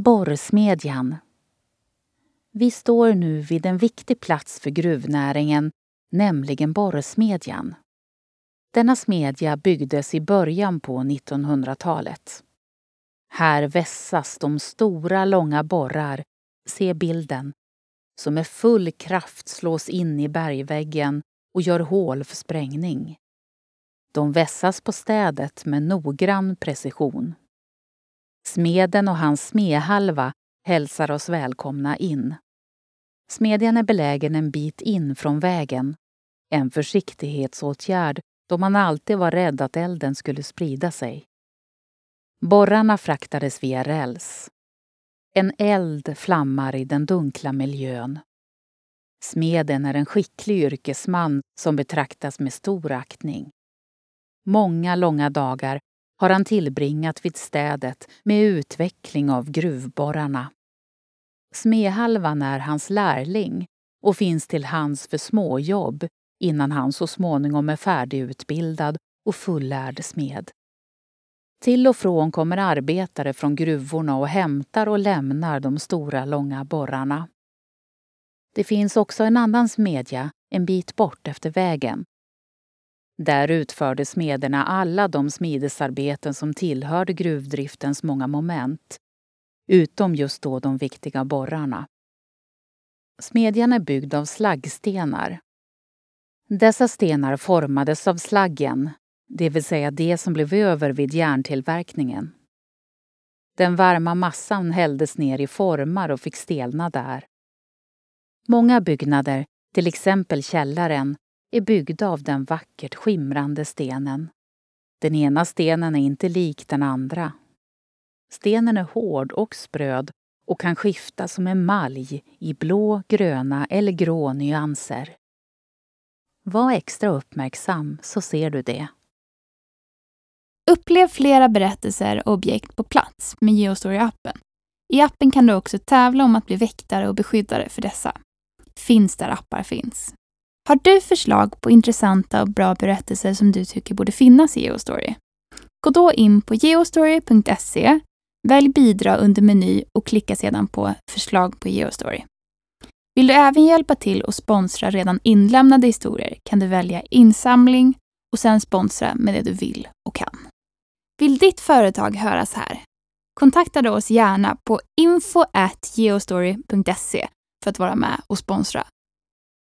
Borrsmedjan. Vi står nu vid en viktig plats för gruvnäringen, nämligen borrsmedjan. Denna smedja byggdes i början på 1900-talet. Här vässas de stora, långa borrar, se bilden, som med full kraft slås in i bergväggen och gör hål för sprängning. De vässas på städet med noggrann precision. Smeden och hans smedhalva hälsar oss välkomna in. Smedjan är belägen en bit in från vägen. En försiktighetsåtgärd då man alltid var rädd att elden skulle sprida sig. Borrarna fraktades via räls. En eld flammar i den dunkla miljön. Smeden är en skicklig yrkesman som betraktas med stor aktning. Många långa dagar har han tillbringat vid städet med utveckling av gruvborrarna. Smedhalvan är hans lärling och finns till hands för småjobb innan han så småningom är färdigutbildad och fullärd smed. Till och från kommer arbetare från gruvorna och hämtar och lämnar de stora långa borrarna. Det finns också en annan smedja en bit bort efter vägen. Där utförde smederna alla de smidesarbeten som tillhörde gruvdriftens många moment, utom just då de viktiga borrarna. Smedjan är byggd av slaggstenar. Dessa stenar formades av slaggen, det vill säga det som blev över vid järntillverkningen. Den varma massan hälldes ner i formar och fick stelna där. Många byggnader, till exempel källaren, är byggda av den vackert skimrande stenen. Den ena stenen är inte lik den andra. Stenen är hård och spröd och kan skifta som emalj i blå, gröna eller grå nyanser. Var extra uppmärksam så ser du det. Upplev flera berättelser och objekt på plats med Geostory-appen. I appen kan du också tävla om att bli väktare och beskyddare för dessa. Finns där appar finns. Har du förslag på intressanta och bra berättelser som du tycker borde finnas i Geostory? Gå då in på geostory.se, välj bidra under meny och klicka sedan på förslag på Geostory. Vill du även hjälpa till och sponsra redan inlämnade historier kan du välja insamling och sen sponsra med det du vill och kan. Vill ditt företag höras här? Kontakta då oss gärna på info.geostory.se för att vara med och sponsra